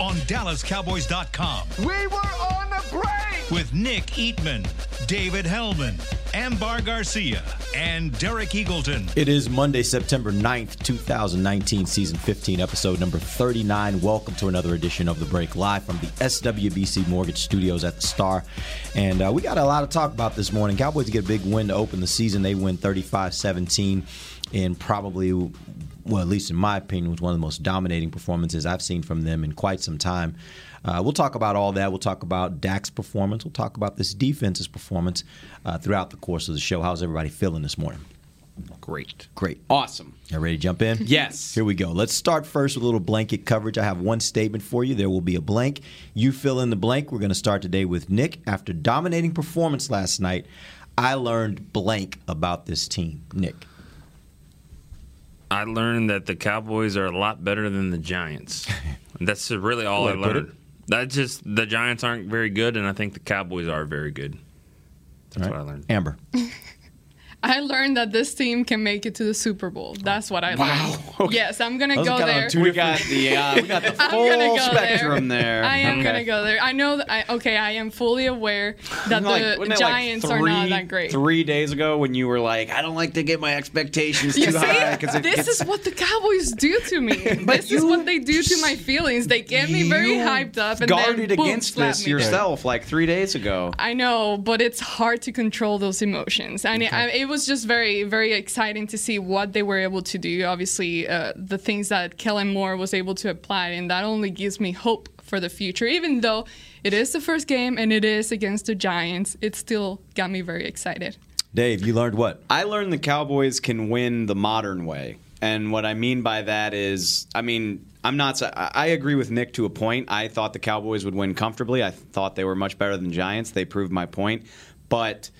on DallasCowboys.com We were on the break. with Nick Eatman, David Helman, Ambar Garcia, and Derek Eagleton. It is Monday, September 9th, 2019, season 15, episode number 39. Welcome to another edition of The Break live from the SWBC Mortgage Studios at the Star. And uh, we got a lot to talk about this morning. Cowboys get a big win to open the season. They win 35 17 in probably, well, at least in my opinion, was one of the most dominating performances I've seen from them in quite some time. Uh, we'll talk about all that. We'll talk about Dak's performance. We'll talk about this defense's performance uh, throughout the course of the show. How's everybody feeling this morning? Great. Great. Awesome. You ready to jump in? Yes. Here we go. Let's start first with a little blanket coverage. I have one statement for you. There will be a blank. You fill in the blank. We're going to start today with Nick. After dominating performance last night, I learned blank about this team. Nick. I learned that the Cowboys are a lot better than the Giants. That's really all I learned. That's just the Giants aren't very good, and I think the Cowboys are very good. That's All what I learned. Ambar. I learned that this team can make it to the Super Bowl. That's what I learned. Yes, I'm gonna Those go there. two We got the uh, we got the full go spectrum there. I am Okay. gonna go there. I know that. I, okay, I am fully aware that Like, the wasn't like Giants are not that great. Three days ago, when you were like, "I don't like to get my expectations too see, high," because it this gets, is what the Cowboys do to me. this is what they do to my feelings. They get me very hyped up and guarded then boom, against slap this me down. yourself like three days ago. I know, but it's hard to control those emotions. And it, I, it was just very, very exciting to see what they were able to do. Obviously, uh, the things that Kellen Moore was able to apply, and that only gives me hope for the future. Even though it is the first game and it is against the Giants, it still got me very excited. Dave, you learned what? I learned the Cowboys can win the modern way. And what I mean by that is, I mean, I'm not. I I agree with Nick to a point. I thought the Cowboys would win comfortably. I thought they were much better than Giants. They proved my point. But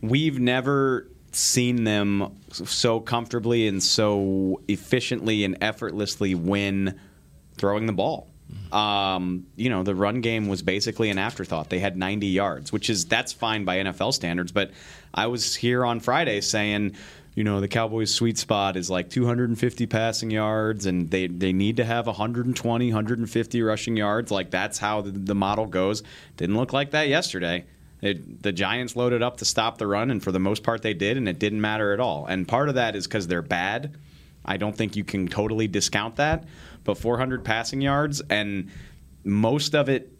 we've never seen them so comfortably and so efficiently and effortlessly win throwing the ball. Um, you know, the run game was basically an afterthought. They had 90 yards, which is that's fine by NFL standards. But I was here on Friday saying, you know, the Cowboys' sweet spot is like 250 passing yards, and they they need to have 120, 150 rushing yards. Like that's how the, the model goes. Didn't look like that yesterday. It, the Giants loaded up to stop the run, and for the most part, they did, and it didn't matter at all. And part of that is because they're bad. I don't think you can totally discount that. But 400 passing yards, and most of it,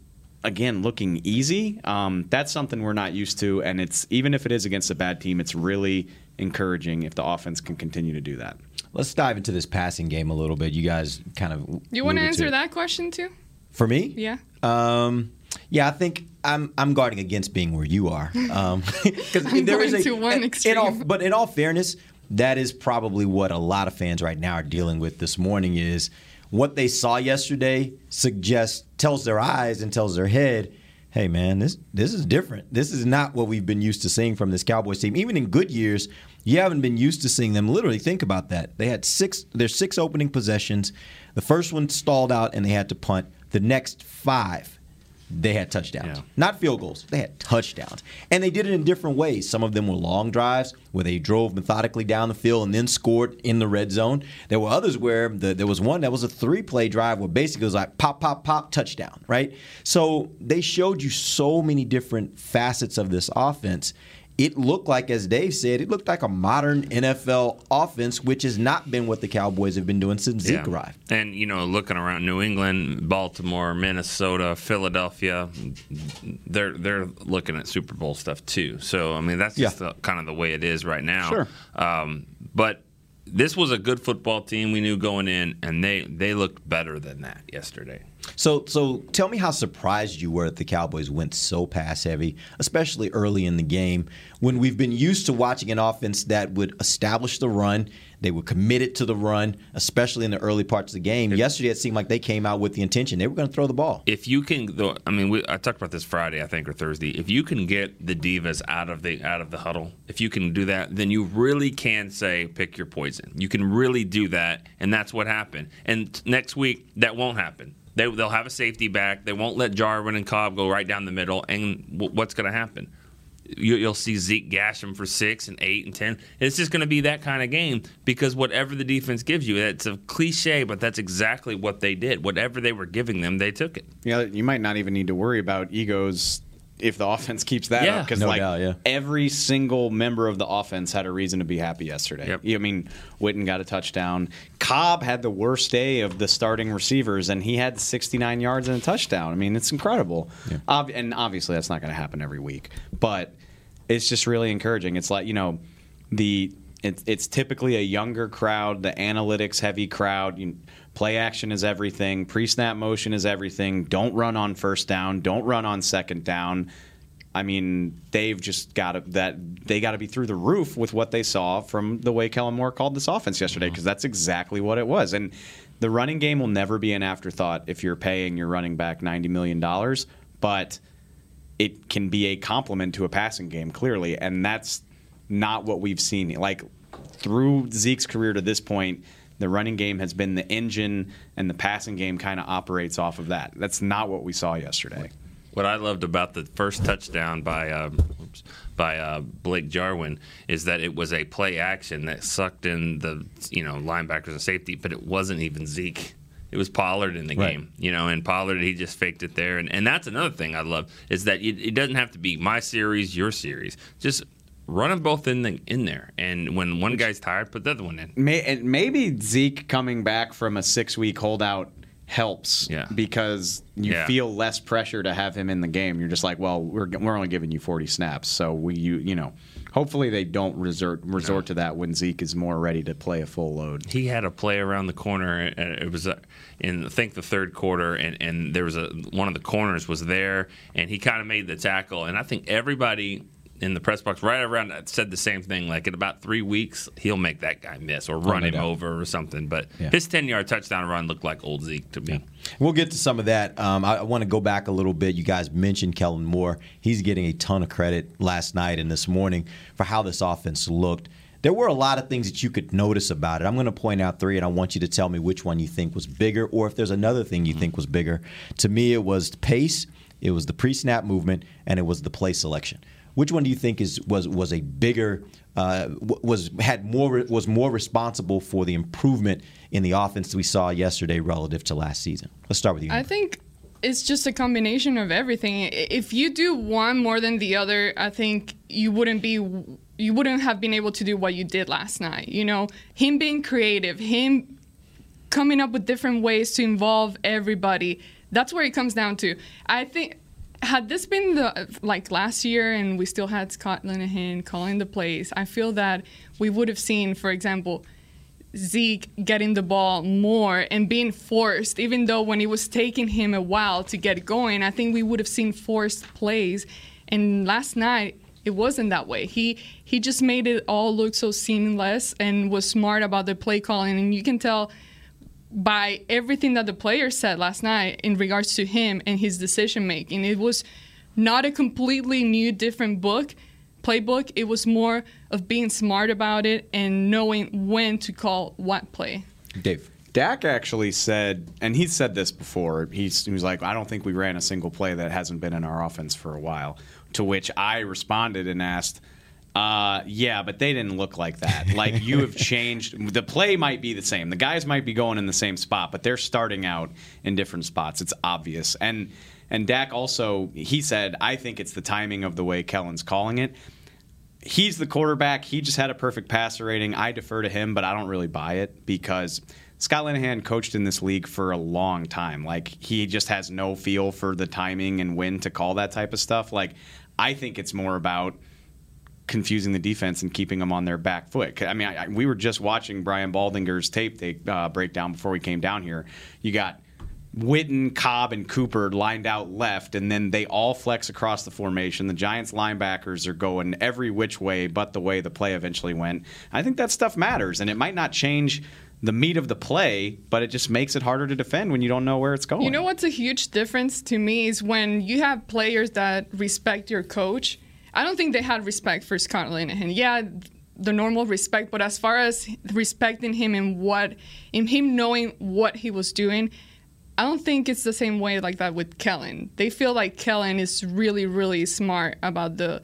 again, looking easy. Um, that's something we're not used to, and it's even if it is against a bad team, it's really encouraging if the offense can continue to do that. Let's dive into this passing game a little bit. You guys kind of. You want to answer that question too? For me? Yeah. Um, yeah, I think I'm I'm guarding against being where you are. Um, because I'm going to one in all, extreme. but in all fairness, that is probably what a lot of fans right now are dealing with this morning. Is what they saw yesterday suggests tells their eyes and tells their head, hey man, this this is different. This is not what we've been used to seeing from this Cowboys team. Even in good years, you haven't been used to seeing them. Literally, think about that. They had six. There's six opening possessions. The first one stalled out and they had to punt. The next five, they had touchdowns. Yeah. Not field goals. They had touchdowns. And they did it in different ways. Some of them were long drives where they drove methodically down the field and then scored in the red zone. There were others where the, there was one that was a three play drive where basically it was like pop, pop, pop, touchdown, right? So they showed you so many different facets of this offense. It looked like, as Dave said, it looked like a modern NFL offense, which has not been what the Cowboys have been doing since Zeke arrived. And you know, looking around New England, Baltimore, Minnesota, Philadelphia, they're they're looking at Super Bowl stuff too. So I mean, that's just Yeah. the, kind of the way it is right now. Sure. Um, but this was a good football team. We knew going in, and they they looked better than that yesterday. So, so tell me how surprised you were that the Cowboys went so pass heavy, especially early in the game, when we've been used to watching an offense that would establish the run. They were committed to the run, especially in the early parts of the game. Yesterday, it seemed like they came out with the intention they were going to throw the ball. If you can, though, I mean, we, I talked about this Friday, I think, or Thursday. If you can get the divas out of the out of the huddle, if you can do that, then you really can say pick your poison. You can really do that, and that's what happened. And next week, that won't happen. They, they'll have a safety back. They won't let Jarwin and Cobb go right down the middle. And w- what's going to happen? You, you'll see Zeke gash him for six and eight and ten. It's just going to be that kind of game because whatever the defense gives you, it's a cliche, but that's exactly what they did. Whatever they were giving them, they took it. Yeah, you might not even need to worry about egos if the offense keeps that Yeah. up because No like doubt, yeah. every single member of the offense had a reason to be happy yesterday. Yep. I mean, Witten got a touchdown. Cobb had the worst day of the starting receivers, and he had 69 yards and a touchdown. I mean, it's incredible. Ob- and obviously, that's not going to happen every week, but it's just really encouraging. It's like you know, the it's, it's typically a younger crowd, the analytics heavy crowd. You, play action is everything. Pre snap motion is everything. Don't run on first down. Don't run on second down. I mean, they've just got to that they got to be through the roof with what they saw from the way Kellen Moore called this offense yesterday mm-hmm. because that's exactly what it was. And the running game will never be an afterthought if you're paying your running back ninety million dollars, but it can be a complement to a passing game clearly, and that's not what we've seen. Like through Zeke's career to this point, the running game has been the engine, and the passing game kind of operates off of that. That's not what we saw yesterday. What I loved about the first touchdown by um, by uh, Blake Jarwin is that it was a play action that sucked in the you know linebackers and safety, but it wasn't even Zeke. It was Pollard in the Right. game, you know, and Pollard he just faked it there, and, and that's another thing I love is that it, it doesn't have to be my series, your series, just run them both in the, in there, and when one guy's tired, put the other one in. May, and maybe Zeke coming back from a six week holdout helps Yeah. because you Yeah. feel less pressure to have him in the game. You're just like, well, we're, we're only giving you 40 snaps, so we you you know, hopefully they don't resort resort to that when Zeke is more ready to play a full load. he had a play around the corner and it was uh, in I think the third quarter and, and there was a one of the corners was there and he kind of made the tackle and I think everybody in the press box right around that said the same thing like in about three weeks he'll make that guy miss or run no him doubt. over or something but Yeah. his 10 yard touchdown run looked like old Zeke to me We'll get to some of that. Um, I, I want to go back a little bit. You guys mentioned Kellen Moore. He's getting a ton of credit last night and this morning for how this offense looked. There were a lot of things that you could notice about it. I'm going to point out three, and I want you to tell me which one you think was bigger, or if there's another thing you think was bigger. To me, it was pace, it was the pre-snap movement, and it was the play selection. Which one do you think is was was a bigger uh, was had more was more responsible for the improvement in the offense we saw yesterday relative to last season? Let's start with you. I think it's just a combination of everything. If you do one more than the other, I think you wouldn't be you wouldn't have been able to do what you did last night. You know, him being creative, him coming up with different ways to involve everybody. That's where it comes down to. I think had this been the like last year and we still had Scott Linehan calling the plays, I feel that we would have seen, for example, Zeke getting the ball more and being forced, even though when it was taking him a while to get going, I think we would have seen forced plays. And last night, it wasn't that way. He he just made it all look so seamless and was smart about the play calling. And you can tell by everything that the players said last night in regards to him and his decision making. It was not a completely new, different book, playbook. It was more of being smart about it and knowing when to call what play. Dave. Dak actually said, and he said this before. He's, he was like, I don't think we ran a single play that hasn't been in our offense for a while. To which I responded and asked, uh, yeah, but they didn't look like that. Like you have changed. The play might be the same. The guys might be going in the same spot, but they're starting out in different spots. It's obvious. And and Dak also he said, I think it's the timing of the way Kellen's calling it he's the quarterback. He just had a perfect passer rating. I defer to him, but I don't really buy it because Scott Linehan coached in this league for a long time. Like he just has no feel for the timing and when to call that type of stuff. Like I think it's more about confusing the defense and keeping them on their back foot. I mean, I, I, we were just watching Brian Baldinger's tape they, uh, breakdown before we came down here. You got Witten, Cobb, and Cooper lined out left, and then they all flex across the formation. The Giants linebackers are going every which way but the way the play eventually went. I think that stuff matters, and it might not change the meat of the play, but it just makes it harder to defend when you don't know where it's going. You know what's a huge difference to me is when you have players that respect your coach. I don't think they had respect for Scott Linehan. Yeah, the normal respect, but as far as respecting him and what, in him knowing what he was doing, I don't think it's the same way like that with Kellen. They feel like Kellen is really, really smart about the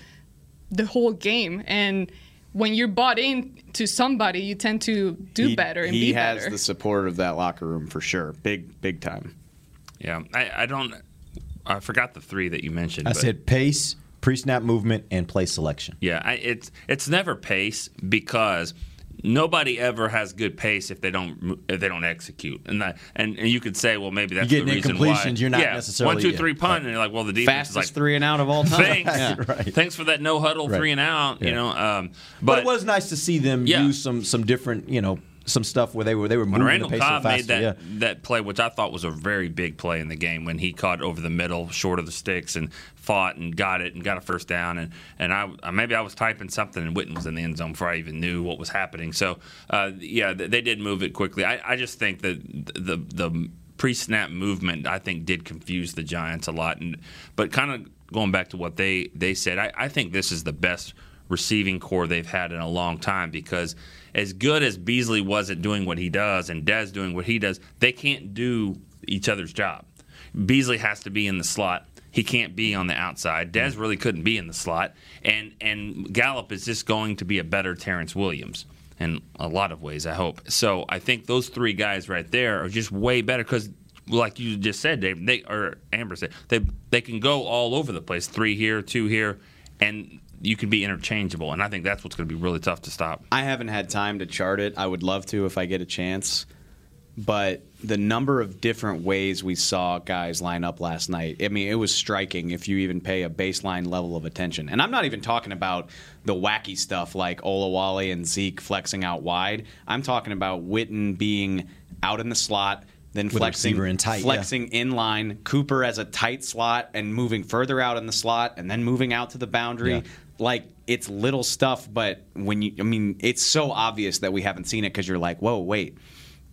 the whole game, and when you're bought in to somebody, you tend to do he, better and be better. he has the support of that locker room for sure, big, big time. Yeah, I, I don't. I forgot the three that you mentioned. I but- said pace, pre-snap movement, and play selection. Yeah, I, it's it's never pace because nobody ever has good pace if they don't if they don't execute. And that and, and you could say, well, maybe that's You're the getting reason why. you're not yeah, necessarily- one, two, yeah, punt, right. and you're like, well, the defense Fastest is like three and out of all time. Thanks, Yeah. Right. thanks for that no huddle Right. three and out. You know, um, But, but, it was nice to see them Yeah. use some some different, you know, some stuff where they were they were When moving Randall the pace Cobb little made that yeah. that play, which I thought was a very big play in the game, when he caught over the middle, short of the sticks, and fought and got it and got a first down, and and I maybe I was typing something and Witten was in the end zone before I even knew what was happening. So uh, yeah, they did move it quickly. I, I just think that the the pre-snap movement I think did confuse the Giants a lot, and but kind of going back to what they they said, I, I think this is the best receiving corps they've had in a long time because as good as Beasley was at doing what he does and Dez doing what he does, they can't do each other's job. Beasley has to be in the slot. He can't be on the outside. Dez hmm. really couldn't be in the slot, and and Gallup is just going to be a better Terrence Williams in a lot of ways. I hope. So I think those three guys right there are just way better because, like you just said, Dave, they or Ambar said they they can go all over the place. Three here, two here, and you can be interchangeable. And I think that's what's going to be really tough to stop. I haven't had time to chart it. I would love to if I get a chance. But the number of different ways we saw guys line up last night, I mean, it was striking if you even pay a baseline level of attention. And I'm not even talking about the wacky stuff like Olawale and Zeke flexing out wide. I'm talking about Witten being out in the slot, then With flexing, tight, yeah. flexing in line, Cooper as a tight slot and moving further out in the slot and then moving out to the boundary. Yeah. Like it's little stuff, but when you, I mean, it's so obvious that we haven't seen it because you're like, whoa, wait,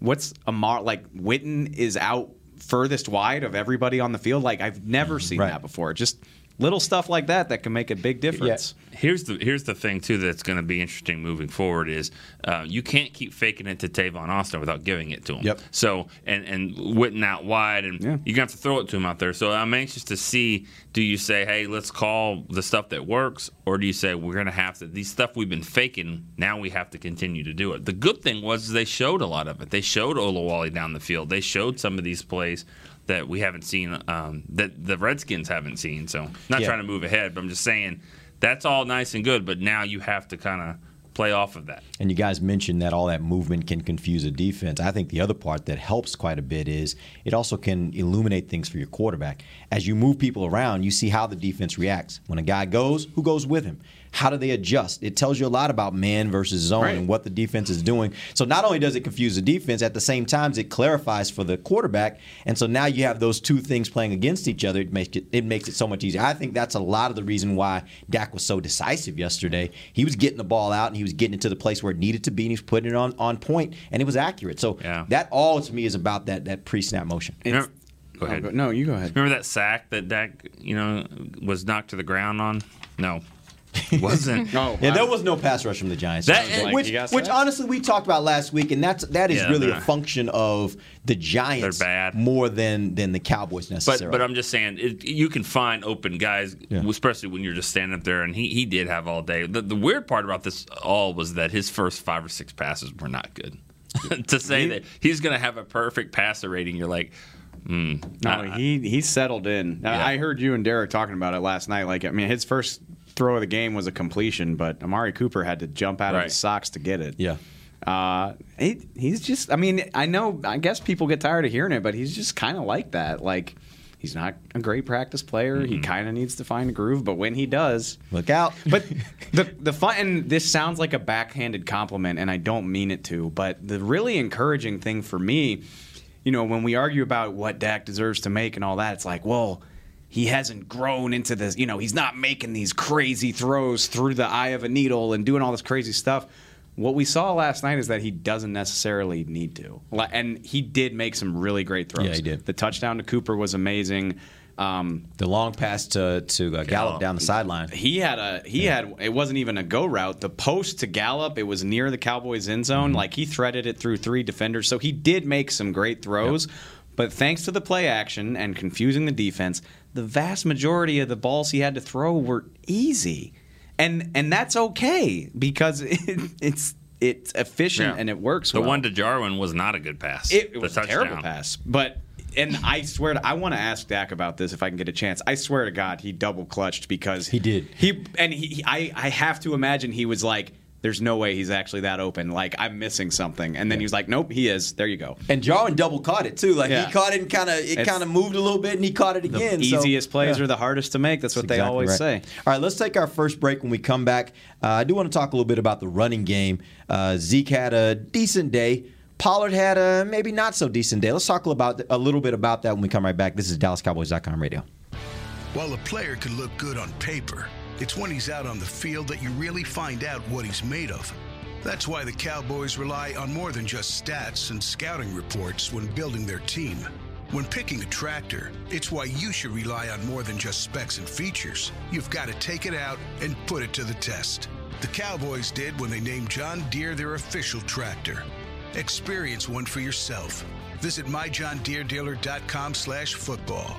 what's Amar like? Witten is out furthest wide of everybody on the field. Like I've never seen Right. that before. Just little stuff like that that can make a big difference. Here's the here's the thing too that's going to be interesting moving forward is uh, you can't keep faking it to Tavon Austin without giving it to him. Yep. So and and Witten out wide and Yeah. you're gonna have to throw it to him out there. So I'm anxious to see. Do you say, hey, let's call the stuff that works, or do you say we're gonna have to these stuff we've been faking now we have to continue to do it? The good thing was they showed a lot of it. They showed Olawale down the field. They showed some of these plays. That we haven't seen, um, that the Redskins haven't seen. So, not Yeah. trying to move ahead, but I'm just saying that's all nice and good, but now you have to kind of play off of that. And you guys mentioned that all that movement can confuse a defense. I think the other part that helps quite a bit is it also can illuminate things for your quarterback. As you move people around, you see how the defense reacts. When a guy goes, who goes with him? How do they adjust? It tells you a lot about man versus zone Right. and what the defense is doing. So not only does it confuse the defense, at the same time it clarifies for the quarterback. And so now you have those two things playing against each other. It makes it it makes it so much easier. I think that's a lot of the reason why Dak was so decisive yesterday. He was getting the ball out and he was getting it to the place where it needed to be, and he was putting it on on point, and it was accurate. So Yeah. that all to me is about that that pre snap motion. Remember- go ahead. go- no, you go ahead. Remember that sack that Dak, you know, was knocked to the ground on? No, it wasn't. Oh, Yeah, there was no pass rush from the Giants. That- Which- Like, which, which honestly we talked about last week, and that's that is Yeah, really a function of the Giants bad. more than than the Cowboys But necessarily. but I'm just saying it, you can find open guys, Yeah. especially when you're just standing up there, and he, he did have all day. The, the weird part about this all was that his first five or six passes were not good. to say that he's going to have a perfect passer rating, you're like, hmm. No, I- he he settled in. Yeah. I heard you and Derek talking about it last night. Like, I mean, his first throw of the game was a completion, but Amari Cooper had to jump out of his socks to get it. yeah. Uh, he, he's just. I mean, I know. I guess people get tired of hearing it, but he's just kind of like that. Like, he's not a great practice player. He kind of needs to find a groove, but when he does, Look out. but the the fun and this sounds like a backhanded compliment, and I don't mean it to. But the really encouraging thing for me you know, when we argue about what Dak deserves to make and all that, it's like, well, he hasn't grown into this. You know, he's not making these crazy throws through the eye of a needle and doing all this crazy stuff. What we saw last night is that he doesn't necessarily need to, and he did make some really great throws. Yeah, he did. The touchdown to Cooper was amazing. Um, The long pass to to uh, Gallup down the sideline. he had a he had it wasn't even a go route. The post to Gallup, it was near the Cowboys end zone. Like he threaded it through three defenders. So he did make some great throws. But thanks to the play action and confusing the defense, the vast majority of the balls he had to throw were easy. And and that's okay because it, it's it's efficient Yeah. and it works The well. one to Jarwin was not a good pass. It, it was a terrible pass, but and I swear to, I want to ask Dak about this if I can get a chance. I swear to God, he double clutched because He did. He and he, he- I I have to imagine he was like, "There's no way he's actually that open. Like I'm missing something." And then he was like, "Nope, he is. There you go." And Jarwin double caught it too. Like Yeah. he caught it and kind of it kind of moved a little bit, and he caught it The again. so- easiest plays yeah. are the hardest to make. That's what That's they exactly always right. say. All right, let's take our first break. When we come back, uh, I do want to talk a little bit about the running game. Uh, Zeke had a decent day. Pollard had a maybe not so decent day. Let's talk about a little bit about that when we come right back. This is DallasCowboys.com radio. While a player could look good on paper, it's when he's out on the field that you really find out what he's made of. That's why the Cowboys rely on more than just stats and scouting reports when building their team. When picking a tractor, it's why you should rely on more than just specs and features. You've got to take it out and put it to the test. The Cowboys did when they named John Deere their official tractor. Experience one for yourself. Visit myjohndeerdealer.com slash football.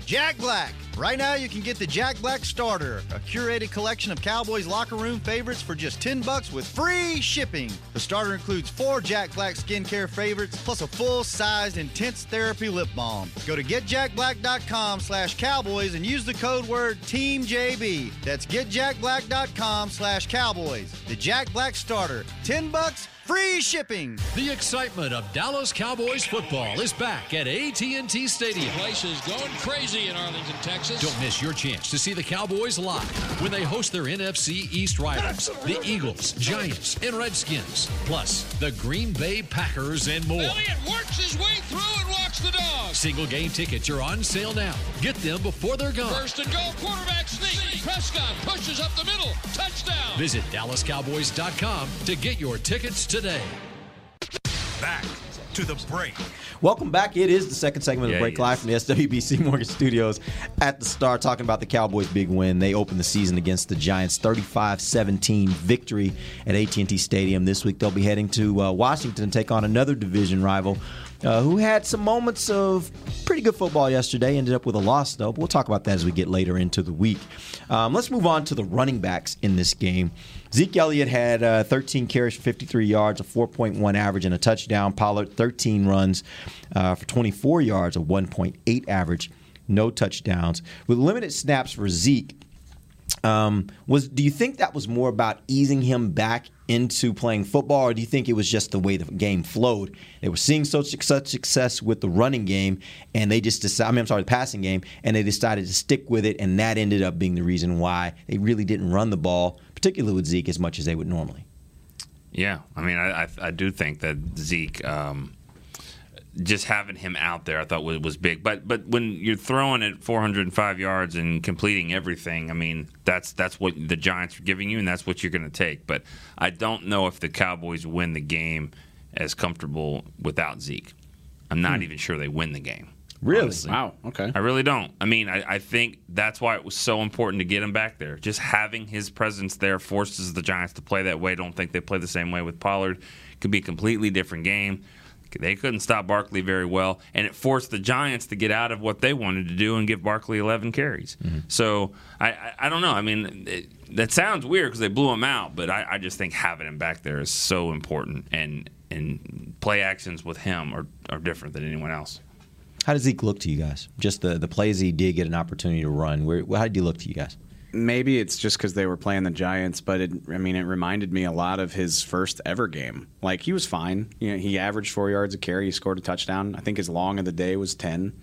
Jack Black. Right now, you can get the Jack Black Starter, a curated collection of Cowboys locker room favorites for just 10 bucks with free shipping. The starter includes four Jack Black skincare favorites plus a full-sized intense therapy lip balm. Go to getjackblack.com slash cowboys and use the code word TEAMJB. That's getjackblack.com slash cowboys. The Jack Black Starter. 10 bucks, free shipping. The excitement of Dallas Cowboys football is back at AT&T Stadium. Place is going crazy in Arlington, Texas. Don't miss your chance to see the Cowboys live when they host their NFC East rivals, the Eagles, Giants, and Redskins, plus the Green Bay Packers and more. Elliott works his way through and walks the dog. Single game tickets are on sale now. Get them before they're gone. First and goal, quarterback sneak. Prescott pushes up the middle. Touchdown. Visit DallasCowboys.com to get your tickets today. Back to the break. Welcome back. It is the second segment of Yeah, the break live from the SWBC Mortgage Studios at the Star, talking about the Cowboys' big win. They opened the season against the Giants, 35-17 victory at AT&T Stadium. This week they'll be heading to uh, Washington to take on another division rival. Uh, who had some moments of pretty good football yesterday, ended up with a loss though. But we'll talk about that as we get later into the week. Um, let's move on to the running backs in this game. Zeke Elliott had uh, 13 carries for 53 yards, a 4.1 average, and a touchdown. Pollard 13 runs uh, for 24 yards, a 1.8 average, no touchdowns. With limited snaps for Zeke, um, was do you think that was more about easing him back into playing football, or do you think it was just the way the game flowed? They were seeing such such success with the running game, and they just decided. I mean, I'm sorry, the passing game, and they decided to stick with it, and that ended up being the reason why they really didn't run the ball, particularly with Zeke, as much as they would normally. Yeah, I mean, I, I, I do think that Zeke, um, just having him out there, I thought was, was big. But but when you're throwing it 405 yards and completing everything, I mean, that's that's what the Giants are giving you, and that's what you're going to take. But I don't know if the Cowboys win the game as comfortable without Zeke. I'm not Hmm. even sure they win the game. Really? honestly. Wow. Okay. I really don't. I mean, I, I think that's why it was so important to get him back there. Just having his presence there forces the Giants to play that way. Don't think they play the same way with Pollard. Could be a completely different game. They couldn't stop Barkley very well, and it forced the Giants to get out of what they wanted to do and give Barkley 11 carries. Mm-hmm. So I, I, I don't know. I mean, it, that sounds weird because they blew him out, but I, I just think having him back there is so important, and and play actions with him are, are different than anyone else. How does Zeke look to you guys? Just the the plays he did get an opportunity to run. Where how did he look to you guys? maybe it's just because they were playing the Giants, but it, I mean, it reminded me a lot of his first ever game. Like he was fine. You know, he averaged four yards a carry. He scored a touchdown. I think his long of the day was ten.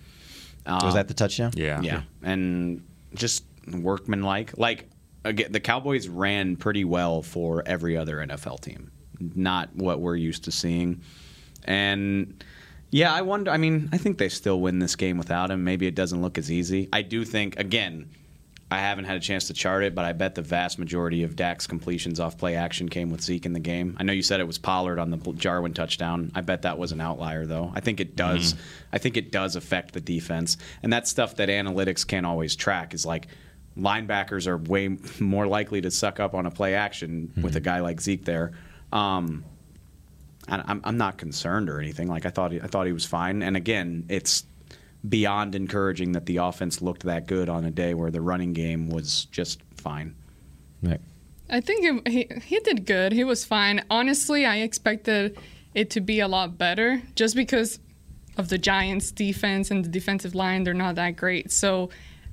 was um, that the touchdown? Yeah, yeah, and just workmanlike. Like again, the Cowboys ran pretty well for every other NFL team. Not what we're used to seeing, and. Yeah, I wonder. I mean, I think they still win this game without him. Maybe it doesn't look as easy. I do think, again, I haven't had a chance to chart it, but I bet the vast majority of Dak's completions off play action came with Zeke in the game. I know you said it was Pollard on the Jarwin touchdown. I bet that was an outlier, though. I think it does. I think it does affect the defense, and that's stuff that analytics can't always track. Is like linebackers are way more likely to suck up on a play action with a guy like Zeke there. Um, I'm, I'm not concerned or anything. Like I thought, he, I thought he was fine. And again, it's beyond encouraging that the offense looked that good on a day where the running game was just fine. Right. I think he, he he did good. He was fine. Honestly, I expected it to be a lot better just because of the Giants' defense and the defensive line. They're not that great. So,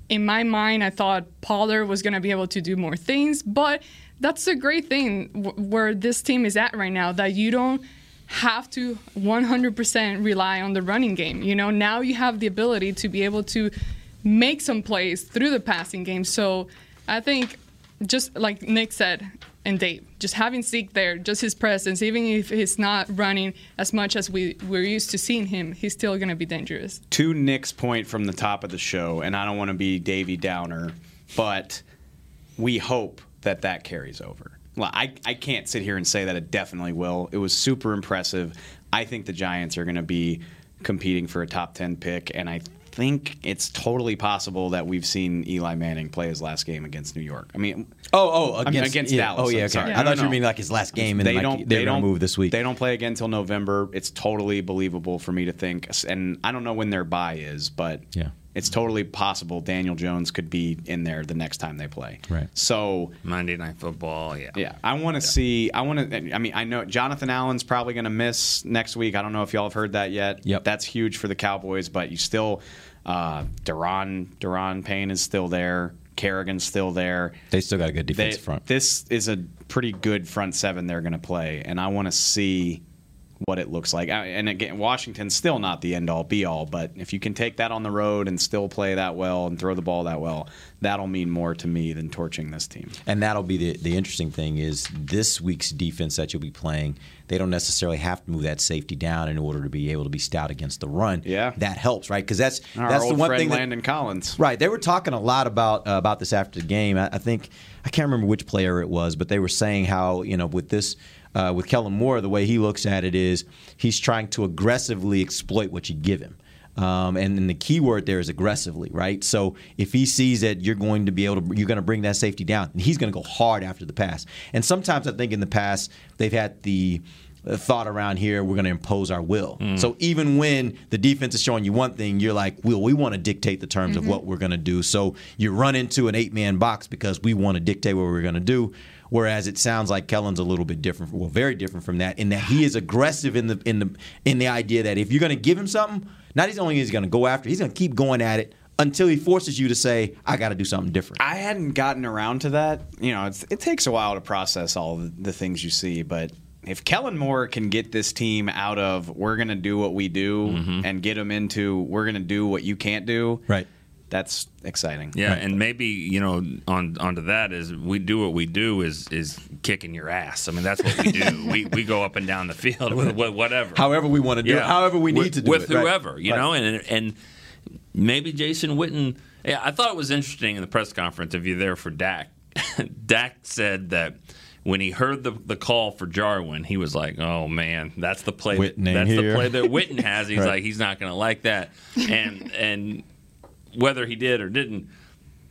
in my mind, I thought Pollard was going to be able to do more things. But that's a great thing w- where this team is at right now that you don't have to 100% rely on the running game. You know, now you have the ability to be able to make some plays through the passing game. So, I think just like Nick said and Dave, just having Zeke there, just his presence, even if he's not running as much as we, we're used to seeing him, he's still going to be dangerous. To Nick's point from the top of the show, and I don't want to be Davy Downer, but we hope that that carries over. Well, I, I can't sit here and say that it definitely will. It was super impressive. I think the Giants are going to be competing for a top 10 pick, and I think it's totally possible that we've seen Eli Manning play his last game against New York. I mean, Oh, oh, I mean, against, against yeah. Dallas. Oh, yeah. Okay. sorry. I No, thought no, you no. mean like his last game, and they like, don't. they don't move this week. They don't play again until November. It's totally believable for me to think, and I don't know when their bye is, but Yeah. It's totally possible Daniel Jones could be in there the next time they play. Right. So Monday Night Football, yeah. yeah, I want to see. I want to. I mean, I know Jonathan Allen's probably going to miss next week. I don't know if y'all have heard that yet. Yep. That's huge for the Cowboys, but you still, uh, Da'Ron Da'Ron Payne is still there. Kerrigan's still there. They still got a good They- defensive front. This is a pretty good front seven they're going to play, and I want to see what it looks like. And again, Washington's still not the end all be all, but if you can take that on the road and still play that well and throw the ball that well, that'll mean more to me than torching this team. And that'll be the the interesting thing is this week's defense that you'll be playing. They don't necessarily have to move that safety down in order to be able to be stout against the run. Yeah. that helps, right? Because that's Our that's the one friend thing that, Landon Collins. Right. They were talking a lot about uh, about this after the game. I, I think I can't remember which player it was, but they were saying how you know with this uh, with Kellen Moore, the way he looks at it is he's trying to aggressively exploit what you give him. Um, and, and the key word there is aggressively, right? So if he sees that you're going to be able to, you're going to bring that safety down, and he's going to go hard after the pass. And sometimes I think in the past they've had the thought around here we're going to impose our will. Mm. So even when the defense is showing you one thing, you're like, "Well, we want to dictate the terms of mm-hmm. what we're going to do." So you run into an eight-man box because we want to dictate what we're going to do. Whereas it sounds like Kellen's a little bit different, well, very different from that, in that he is aggressive in the in the in the idea that if you're going to give him something, not only is he going to go after, he's going to keep going at it until he forces you to say, "I got to do something different." I hadn't gotten around to that. You know, it's, it takes a while to process all the, the things you see, but if Kellen Moore can get this team out of we're going to do what we do mm-hmm. and get them into we're going to do what you can't do, right? That's exciting. Yeah, and maybe you know on onto that is we do what we do is is kicking your ass. I mean that's what we do. we we go up and down the field with, with whatever, However we want to do it, however we need with, to do with it, right. whoever you Right. know, and and maybe Jason Witten. Yeah, I thought it was interesting in the press conference. If you're there for Dak, Dak said that. When he heard the, the call for Jarwin, he was like, "Oh man, that's the play. That, Witten ain't that's the play that Witten has." He's Right. like, he's not going to like that. And and whether he did or didn't,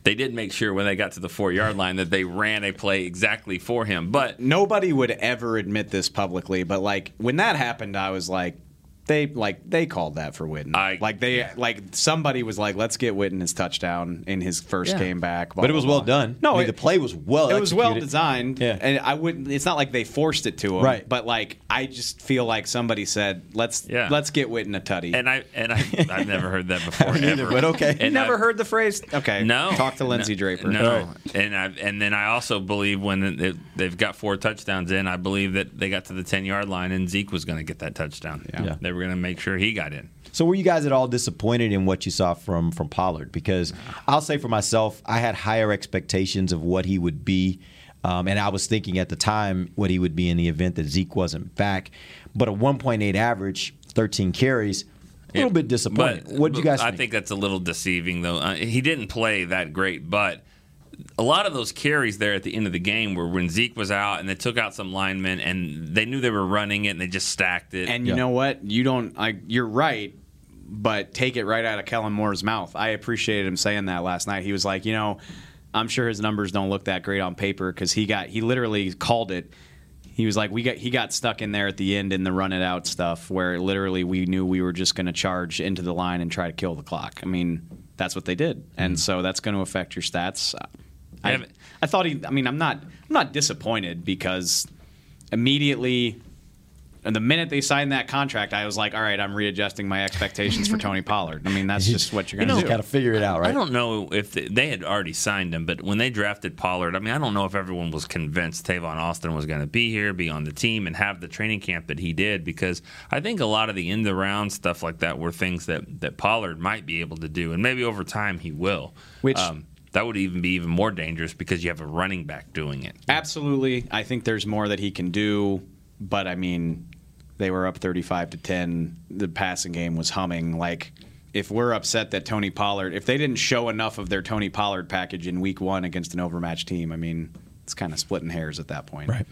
they did make sure when they got to the four yard line that they ran a play exactly for him. But Nobody would ever admit this publicly, but like when that happened, I was like, They like they called that for Witten. like they like somebody was like, let's get Witten his touchdown in his first Yeah. game back. blah, But it blah, was well blah. done. No, I mean, it- the play was well It was well designed. Yeah. and I wouldn't. It's not like they forced it to him. Right. But like I just feel like somebody said, let's Yeah. let's get Witten a tutty. And I and I I've never heard that before. Neither, ever. but okay. And never I- heard the phrase. Okay, No, Talk to Lindsey no, Draper. No, and I and then I also believe when it, they've got four touchdowns in, I believe that they got to the ten yard line and Zeke was going to get that touchdown. Yeah. they were going to make sure he got in. So were you guys at all disappointed in what you saw from from Pollard? Because I'll say for myself, I had higher expectations of what he would be. Um, and I was thinking at the time what he would be in the event that Zeke wasn't back. But a 1.8 average, 13 carries, a little bit disappointing. What did you guys I think? think that's a little deceiving, though. Uh, he didn't play that great, but a lot of those carries there at the end of the game were when Zeke was out and they took out some linemen and they knew they were running it and they just stacked it. And you know what? You don't. I, you're right, but take it right out of Kellen Moore's mouth. I appreciated him saying that last night. He was like, you know, I'm sure his numbers don't look that great on paper because he got he literally called it. He was like, we got he got stuck in there at the end in the run it out stuff where literally we knew we were just going to charge into the line and try to kill the clock. I mean, that's what they did, and mm-hmm. so that's going to affect your stats. I, I thought he. I mean, I'm not. I'm not disappointed because immediately, and the minute they signed that contract, I was like, all right, I'm readjusting my expectations for Tony Pollard. I mean, that's just what you're going to You do. got to figure it out, right? I don't know if they, they had already signed him, but when they drafted Pollard, I mean, I don't know if everyone was convinced Tavon Austin was going to be here, be on the team, and have the training camp that he did. Because I think a lot of the in the round stuff like that were things that that Pollard might be able to do, and maybe over time he will. Which- um, that would even be even more dangerous because you have a running back doing it. Absolutely, I think there's more that he can do, but I mean, they were up 35 to 10. The passing game was humming. Like, if we're upset that Tony Pollard, if they didn't show enough of their Tony Pollard package in Week One against an overmatched team, I mean, it's kind of splitting hairs at that point. Right.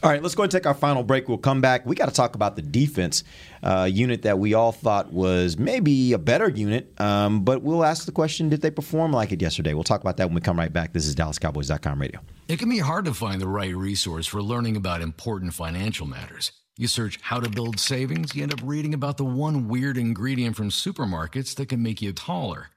All right, let's go and take our final break. We'll come back. We got to talk about the defense uh, unit that we all thought was maybe a better unit, um, but we'll ask the question did they perform like it yesterday? We'll talk about that when we come right back. This is DallasCowboys.com radio. It can be hard to find the right resource for learning about important financial matters. You search how to build savings, you end up reading about the one weird ingredient from supermarkets that can make you taller.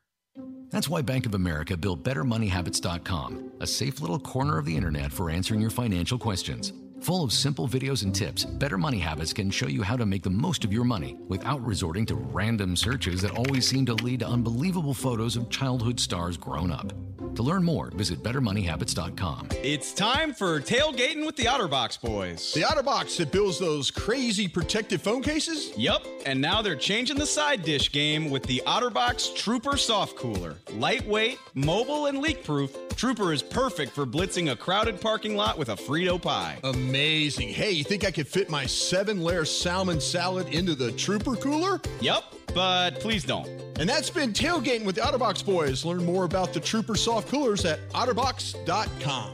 That's why Bank of America built BetterMoneyHabits.com, a safe little corner of the internet for answering your financial questions. Full of simple videos and tips, Better Money Habits can show you how to make the most of your money without resorting to random searches that always seem to lead to unbelievable photos of childhood stars grown up. To learn more, visit BetterMoneyHabits.com. It's time for tailgating with the OtterBox boys. The OtterBox that builds those crazy protective phone cases? Yup, and now they're changing the side dish game with the OtterBox Trooper Soft Cooler. Lightweight, mobile, and leak proof, Trooper is perfect for blitzing a crowded parking lot with a Frito pie. Amazing. Hey, you think I could fit my seven layer salmon salad into the Trooper cooler? Yup, but please don't. And that's been tailgating with the OtterBox boys. Learn more about the Trooper soft coolers at OtterBox.com.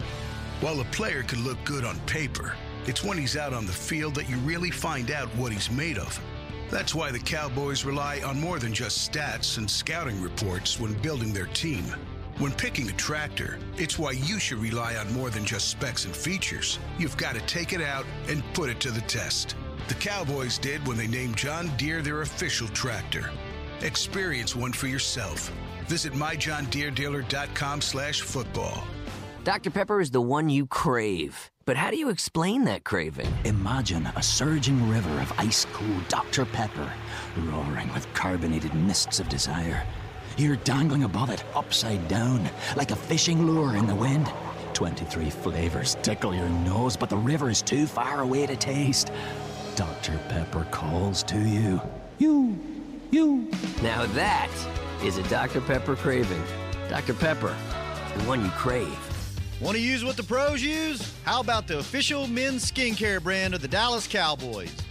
While a player can look good on paper, it's when he's out on the field that you really find out what he's made of. That's why the Cowboys rely on more than just stats and scouting reports when building their team. When picking a tractor, it's why you should rely on more than just specs and features. You've got to take it out and put it to the test. The Cowboys did when they named John Deere their official tractor. Experience one for yourself. Visit myjohndeerdealer.com slash football. Dr. Pepper is the one you crave. But how do you explain that craving? Imagine a surging river of ice cold Dr. Pepper, roaring with carbonated mists of desire. You're dangling above it, upside down, like a fishing lure in the wind. 23 flavors tickle your nose, but the river is too far away to taste. Dr. Pepper calls to you. You, you. Now that is a Dr. Pepper craving. Dr. Pepper, the one you crave. Want to use what the pros use? How about the official men's skincare brand of the Dallas Cowboys?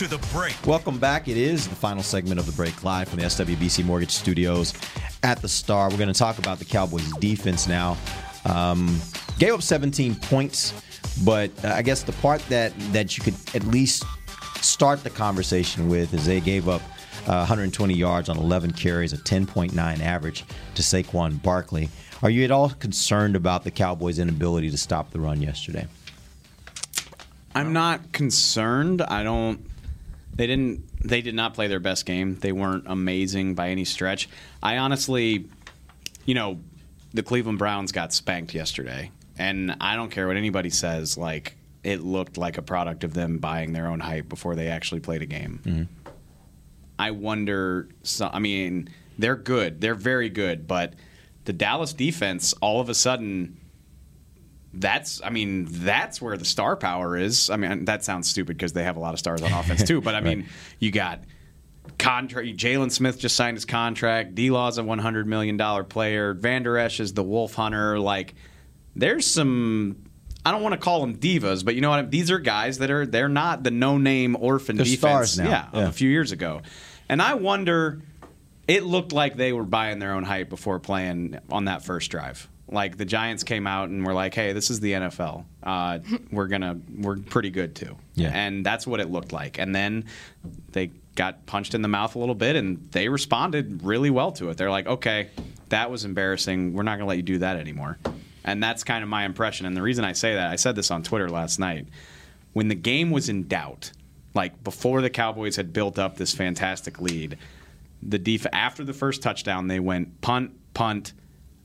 to the break. Welcome back. It is the final segment of the break live from the SWBC Mortgage Studios at the Star. We're going to talk about the Cowboys' defense now. Um, gave up 17 points, but uh, I guess the part that that you could at least start the conversation with is they gave up uh, 120 yards on 11 carries, a 10.9 average to Saquon Barkley. Are you at all concerned about the Cowboys' inability to stop the run yesterday? I'm not concerned. I don't. They didn't. They did not play their best game. They weren't amazing by any stretch. I honestly, you know, the Cleveland Browns got spanked yesterday, and I don't care what anybody says. Like it looked like a product of them buying their own hype before they actually played a game. Mm-hmm. I wonder. So, I mean, they're good. They're very good, but the Dallas defense all of a sudden that's I mean that's where the star power is. I mean that sounds stupid because they have a lot of stars on offense too. But I mean you got contract. Jaylon Smith just signed his contract. D Law's a 100 million dollar player. Van Der Esch is the Wolf Hunter. Like there's some. I don't want to call them divas, but you know what? These are guys that are they're not the no name orphan They're defense. stars now. Yeah, Yeah. of a few years ago, and I wonder. It looked like they were buying their own hype before playing on that first drive. Like the Giants came out and were like, "Hey, this is the NFL. Uh, we're gonna we're pretty good too." Yeah. and that's what it looked like. And then they got punched in the mouth a little bit, and they responded really well to it. They're like, "Okay, that was embarrassing. We're not gonna let you do that anymore." And that's kind of my impression. And the reason I say that, I said this on Twitter last night. When the game was in doubt, like before the Cowboys had built up this fantastic lead, the def- after the first touchdown, they went punt, punt,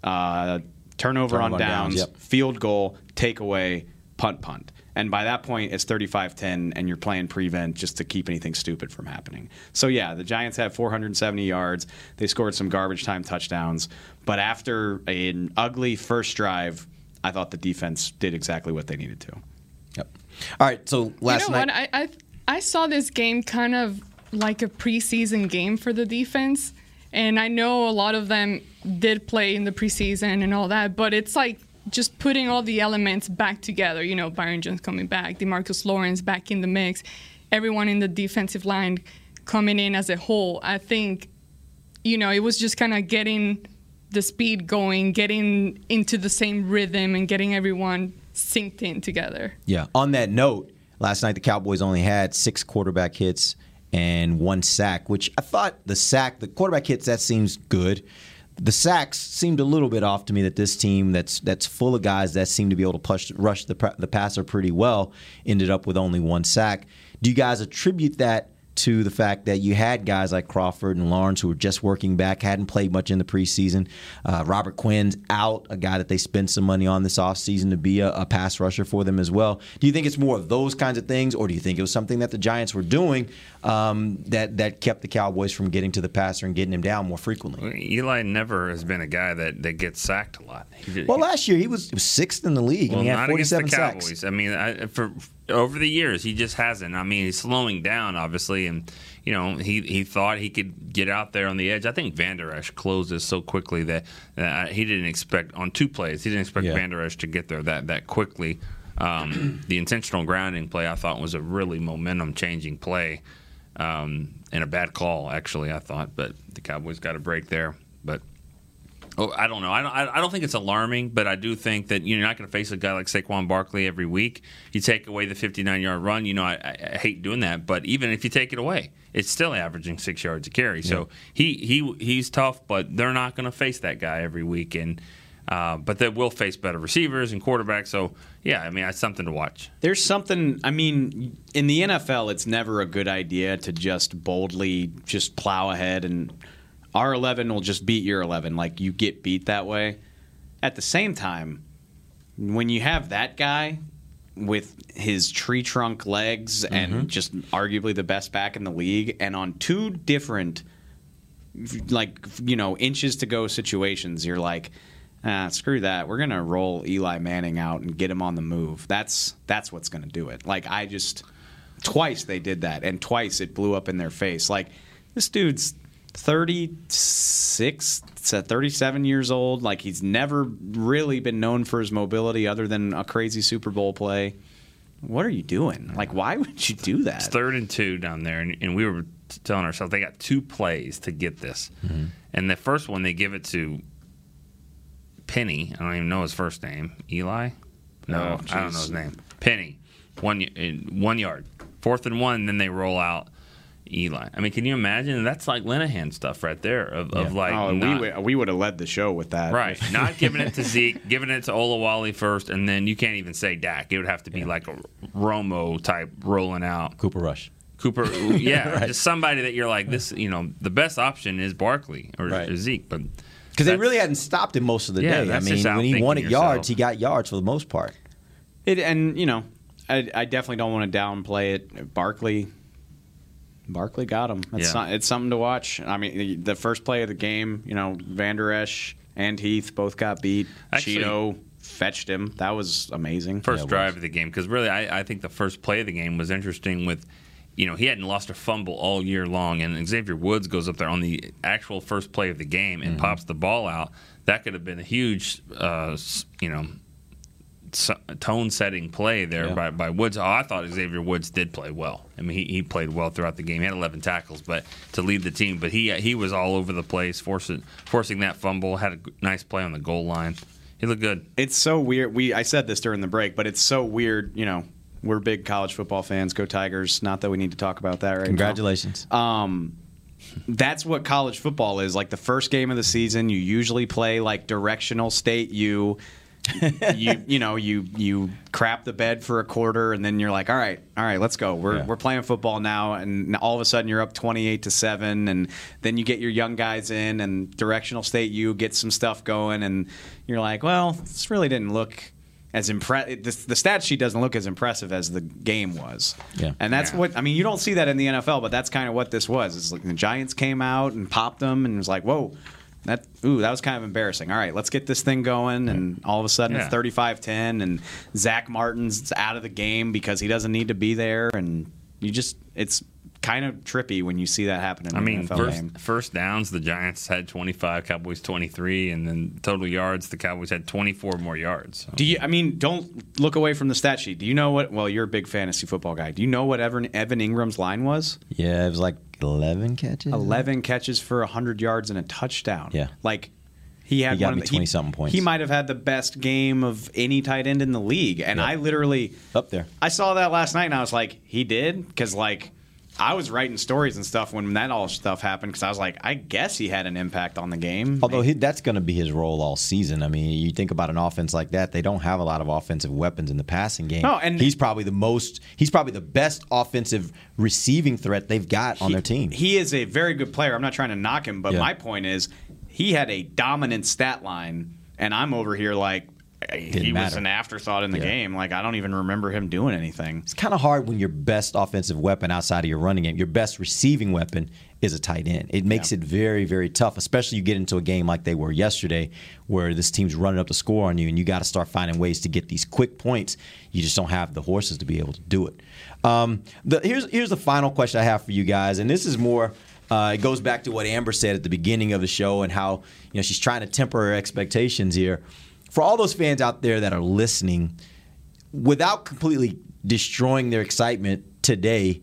uh, turnover, Turnover on on downs, downs, yep. field goal, takeaway, punt, punt. And by that point, it's 35 10, and you're playing prevent just to keep anything stupid from happening. So, yeah, the Giants had 470 yards. They scored some garbage time touchdowns. But after an ugly first drive, I thought the defense did exactly what they needed to. Yep. All right, so last you know night. what? I, I I saw this game kind of like a preseason game for the defense, and I know a lot of them did play in the preseason and all that, but it's like just putting all the elements back together. You know, Byron Jones coming back, Demarcus Lawrence back in the mix, everyone in the defensive line coming in as a whole. I think, you know, it was just kind of getting the speed going, getting into the same rhythm, and getting everyone synced in together. Yeah. On that note, last night the Cowboys only had six quarterback hits and one sack, which I thought the sack, the quarterback hits, that seems good. The sacks seemed a little bit off to me that this team that's that's full of guys that seem to be able to push, rush the, the passer pretty well ended up with only one sack. Do you guys attribute that to the fact that you had guys like Crawford and Lawrence who were just working back, hadn't played much in the preseason. Uh, Robert Quinn's out, a guy that they spent some money on this offseason to be a, a pass rusher for them as well. Do you think it's more of those kinds of things, or do you think it was something that the Giants were doing um, that that kept the Cowboys from getting to the passer and getting him down more frequently? Eli never has been a guy that, that gets sacked a lot. He, Well, last year he was, he was sixth in the league well, and he had not against the 47 Cowboys. sacks. I mean, I, for over the years, he just hasn't. I mean, he's slowing down, obviously, and you know, he he thought he could get out there on the edge. I think Van Der Esch closes so quickly that, that he didn't expect on two plays. He didn't expect Yeah. Van Der Esch to get there that that quickly. Um, the intentional grounding play I thought was a really momentum changing play, um, and a bad call actually. I thought, but the Cowboys got a break there, but. Oh, I don't know. I don't, I don't think it's alarming, but I do think that you're not going to face a guy like Saquon Barkley every week. You take away the 59 yard run. You know, I, I hate doing that, but even if you take it away, it's still averaging six yards a carry. So he he he's tough, but they're not going to face that guy every week, and uh, but they will face better receivers and quarterbacks. So yeah, I mean, it's something to watch. There's something. I mean, in the NFL, it's never a good idea to just boldly just plow ahead and our 11 will just beat your 11. Like you get beat that way. At the same time, when you have that guy with his tree trunk legs and just arguably the best back in the league, and on two different like you know inches to go situations, you're like. Ah, screw that. We're gonna roll Eli Manning out and get him on the move. That's that's what's gonna do it. Like I just twice they did that, and twice it blew up in their face. Like this dude's 36 to 37 years old. Like he's never really been known for his mobility other than a crazy Super Bowl play. What are you doing? Like why would you do that? It's third and two down there, and, and we were telling ourselves they got two plays to get this, Mm-hmm. and the first one they give it to Penny. I don't even know his first name. Eli. No, Oh, I don't know his name. Penny. One one yard, fourth and one. Then they roll out Eli. I mean, can you imagine? That's like Linehan stuff right there. Of, of like, oh, not- we would, we would have led the show with that. Right. Not giving it to Zeke, giving it to Olawale first, and then you can't even say Dak. It would have to be like a Romo type rolling out. Cooper Rush. Cooper, yeah, Right. just somebody that you're like this. You know, the best option is Barkley or, Right. or Zeke, but Because they really hadn't stopped him most of the Yeah, day. I mean, when he outthinking wanted yards, he got yards for the most part. It and you know, I, I definitely don't want to downplay it. Barkley, Barkley got him. It's Yeah. not, it's something to watch. I mean, the, the first play of the game, you know, Van Der Esch and Heath both got beat. Actually- Cheeto fetched him. That was amazing. first drive of the game because really I, I think the first play of the game was interesting with you know he hadn't lost a fumble all year long and xavier woods goes up there on the actual first play of the game and pops the ball out that could have been a huge uh, you know tone setting play there Yeah. by, by woods oh, i thought xavier woods did play well i mean he, he played well throughout the game he had 11 tackles but to lead the team but he he was all over the place forcing forcing that fumble had a nice play on the goal line he looked good It's so weird. We I said this during the break, but it's so weird. You know, we're big college football fans. Go Tigers! Not that we need to talk about that right now. Congratulations. Um, that's what college football is. Like the first game of the season, you usually play like directional state. You, you, you know, you you crap the bed for a quarter, and then you're like, all right, all right, let's go. We're Yeah. we're playing football now, and all of a sudden you're up 28 to seven, and then you get your young guys in, and directional state you get some stuff going, and you're like, well, this really didn't look. As impressive, the, the stat sheet doesn't look as impressive as the game was. Yeah. And that's Yeah. what I mean. You don't see that in the NFL, but that's kind of what this was. It's like the Giants came out and popped them, and it was like, whoa, that ooh, that was kind of embarrassing. All right, let's get this thing going, and all of a sudden Yeah. it's 35-10, and Zack Martin's out of the game because he doesn't need to be there, and you just it's kind of trippy when you see that happen in I mean, NFL first, game. first downs, the Giants had 25, Cowboys 23, and then total yards, the Cowboys had 24 more yards. So. Do you? I mean, don't look away from the stat sheet. Do you know what? Well, you're a big fantasy football guy. Do you know what Evan, Evan Engram's line was? Yeah, it was like 11 catches. 11 catches for 100 yards and a touchdown. Yeah. Like he had He gotta one be of the, 20-something points. He might have had the best game of any tight end in the league. And Yeah. I literally Up there. I saw that last night and I was like, he did cuz like I was writing stories and stuff when that all stuff happened because I was like, I guess he had an impact on the game. Although he, that's going to be his role all season. I mean, you think about an offense like that; they don't have a lot of offensive weapons in the passing game. No, and- he's probably the most. He's probably the best offensive receiving threat they've got on their team. He is a very good player. I'm not trying to knock him, but Yeah. my point is he had a dominant stat line, and I'm over here like he was matter. an afterthought in the Yeah. game. Like I don't even remember him doing anything. It's kind of hard when your best offensive weapon outside of your running game, your best receiving weapon is a tight end. It makes it very, very tough, especially you get into a game like they were yesterday, where this team's running up the score on you, and you got to start finding ways to get these quick points. You just don't have the horses to be able to do it. Um, the, here's here's the final question I have for you guys, and this is more. Uh, it goes back to what Ambar said at the beginning of the show and how you know she's trying to temper her expectations here. For all those fans out there that are listening, without completely destroying their excitement today,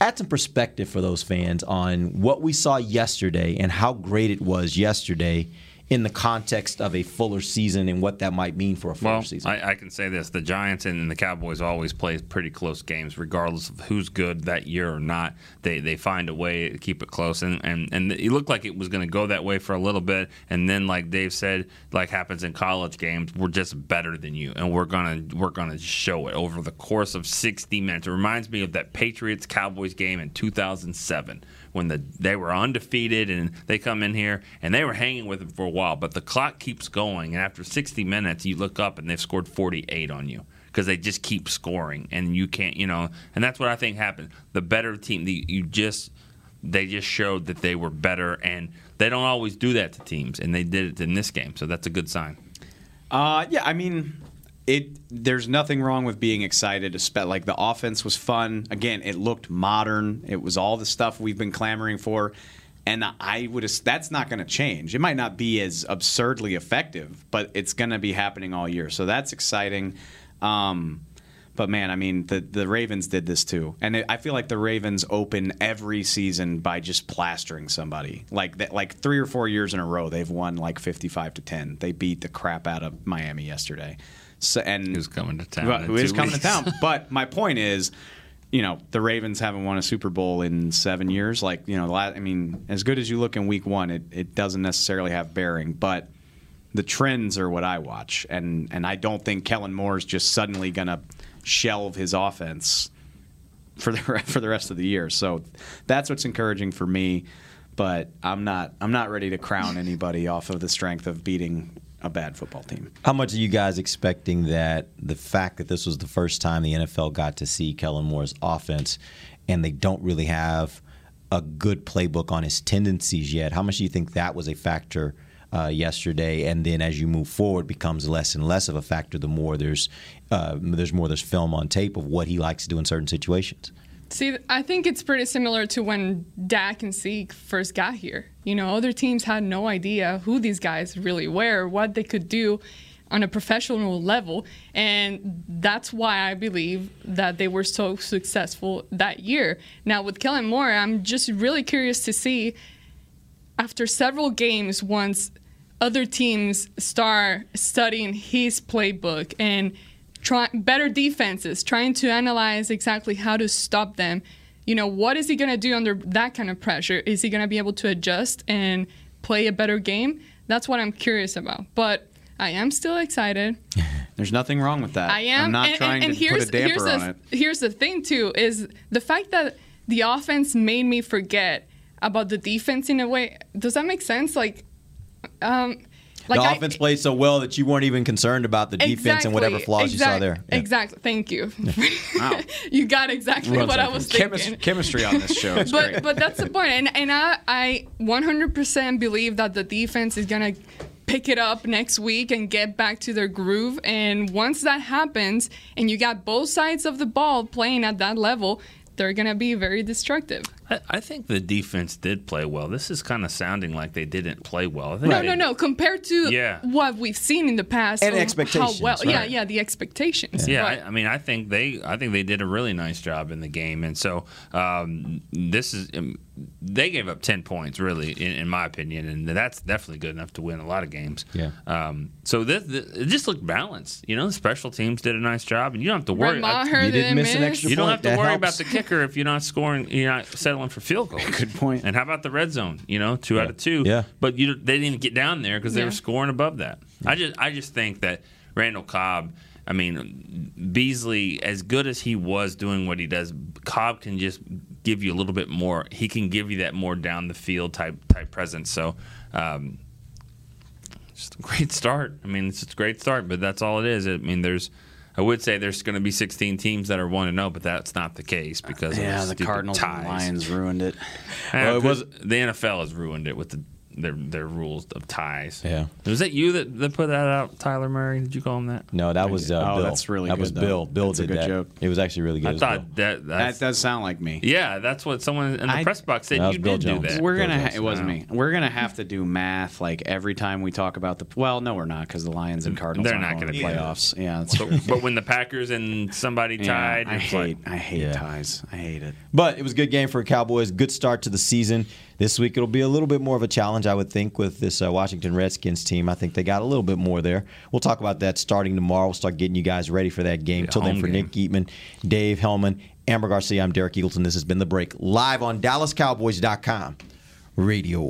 add some perspective for those fans on what we saw yesterday and how great it was yesterday in the context of a fuller season and what that might mean for a fuller Well, season. I, I can say this: the Giants and the Cowboys always play pretty close games, regardless of who's good that year or not. They they find a way to keep it close, and and, and it looked like it was going to go that way for a little bit, and then like Dave said, like happens in college games, we're just better than you, and we're gonna we're gonna show it over the course of 60 minutes. It reminds me of that Patriots Cowboys game in 2007 when the they were undefeated and they come in here and they were hanging with them for a while, but the clock keeps going, and after 60 minutes, you look up and they've scored 48 on you because they just keep scoring, and you can't, you know, and that's what I think happened. The better team, the, you just they just showed that they were better, and they don't always do that to teams, and they did it in this game, so that's a good sign. Uh, yeah, I mean, it. There's nothing wrong with being excited. Like the offense was fun. Again, it looked modern. It was all the stuff we've been clamoring for, and I would. That's not going to change. It might not be as absurdly effective, but it's going to be happening all year. So that's exciting. Um, But man, I mean, the the Ravens did this too, and it, I feel like the Ravens open every season by just plastering somebody. Like that, like three or four years in a row, they've won like fifty-five to ten. They beat the crap out of Miami yesterday. So, and who's coming to town? Well, who is two coming to town? But my point is, you know, the Ravens haven't won a Super Bowl in seven years. Like, you know, the last, I mean, as good as you look in Week One, it, it doesn't necessarily have bearing, but the trends are what I watch, and and I don't think Kellen Moore is just suddenly going to shelve his offense for the for the rest of the year. So that's what's encouraging for me. But I'm not I'm not ready to crown anybody off of the strength of beating a bad football team. How much are you guys expecting that the fact that this was the first time the NFL got to see Kellen Moore's offense and they don't really have a good playbook on his tendencies yet? How much do you think that was a factor uh, yesterday? And then as you move forward, becomes less and less of a factor the more there's uh, there's more there's film on tape of what he likes to do in certain situations. See, I think it's pretty similar to when Dak and Zeke first got here. You know, other teams had no idea who these guys really were, what they could do on a professional level, and that's why I believe that they were so successful that year. Now with Kellen Moore, I'm just really curious to see after several games once other teams start studying his playbook and try better defenses, trying to analyze exactly how to stop them. You know, what is he going to do under that kind of pressure? Is he going to be able to adjust and play a better game? That's what I'm curious about. But I am still excited. There's nothing wrong with that. I am. I'm not and, trying and, and to here's, put a damper here's on the, it. Here's the thing, too, is the fact that the offense made me forget about the defense in a way. Does that make sense? Like, um, like the I- offense played so well that you weren't even concerned about the defense and whatever flaws you saw there. Yeah. Exactly. Thank you. wow. you got exactly Runs what I like was chemis- thinking. chemistry on this show is but great. but that's the point. point, and and I I 100% believe that the defense is gonna pick it up next week and get back to their groove. And once that happens, and you got both sides of the ball playing at that level, they're gonna be very destructive. I, I think the defense did play well. This is kind of sounding like they didn't play well. I think No, no, no. Compared to Yeah. what we've seen in the past, And expectations, How well, yeah, right. yeah, the expectations. Yeah, But- I, I mean, I think they, I think they did a really nice job in the game, and so um, this is, um, they gave up ten points, really, in, in my opinion, and that's definitely good enough to win a lot of games. Yeah. Um, so this, this, it just looked balanced. You know, the special teams did a nice job, and you don't have to worry. Brett Maher You didn't miss an miss. extra You don't point. have to That worry helps. about the kicker if you're not scoring. You're not settling for field goals. Good point. And how about the red zone? You know, two out of two. Yeah. But you, they didn't get down there because they Yeah. were scoring above that. I just, I just think that Randall Cobb. I mean, Beasley, as good as he was doing what he does, Cobb can just give you a little bit more. He can give you that more down the field type type presence. So, um, just a great start. I mean, it's a great start, but that's all it is. I mean, there's. I would say there's going to be 16 teams that are one to zero, but that's not the case because Yeah, the stupid Cardinals ties. and Lions ruined it. Well, it was- the NFL has ruined it with the, their their rules of ties. Yeah. Was that you that, that put that out, Tyler Murray? Did you call him that? No, that was uh, Oh, Bill. that's really that good, was though. Bill. Bill That's a did good that. joke. It was actually really good. I It Bill. thought that That does sound like me. yeah, that's what someone in the I- press box said. You Bill did Jones. do that. We're Bill gonna. Ha- it wasn't me. We're gonna have to do math like every time we talk about the. Well, no, we're not because the Lions and Cardinals. They're aren't not going to gonna playoffs. Yeah, that's true. but, but when the Packers and somebody Yeah, tied, I hate. like, I hate Yeah. ties. I hate it. But it was a good game for Cowboys. Good start to the season. This week it'll be a little bit more of a challenge, I would think, with this uh, Washington Redskins team. I think they got a little bit more there. We'll talk about that starting tomorrow. We'll start getting you guys ready for that game. Yeah, Till then, for game. Nick Eatman, Dave Helman, Ambar Garcia, I'm Derek Eagleton. This has been The Break, live on DallasCowboys.com radio.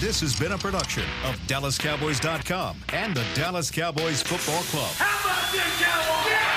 This has been a production of DallasCowboys.com and the Dallas Cowboys Football Club. How about this, Cowboys?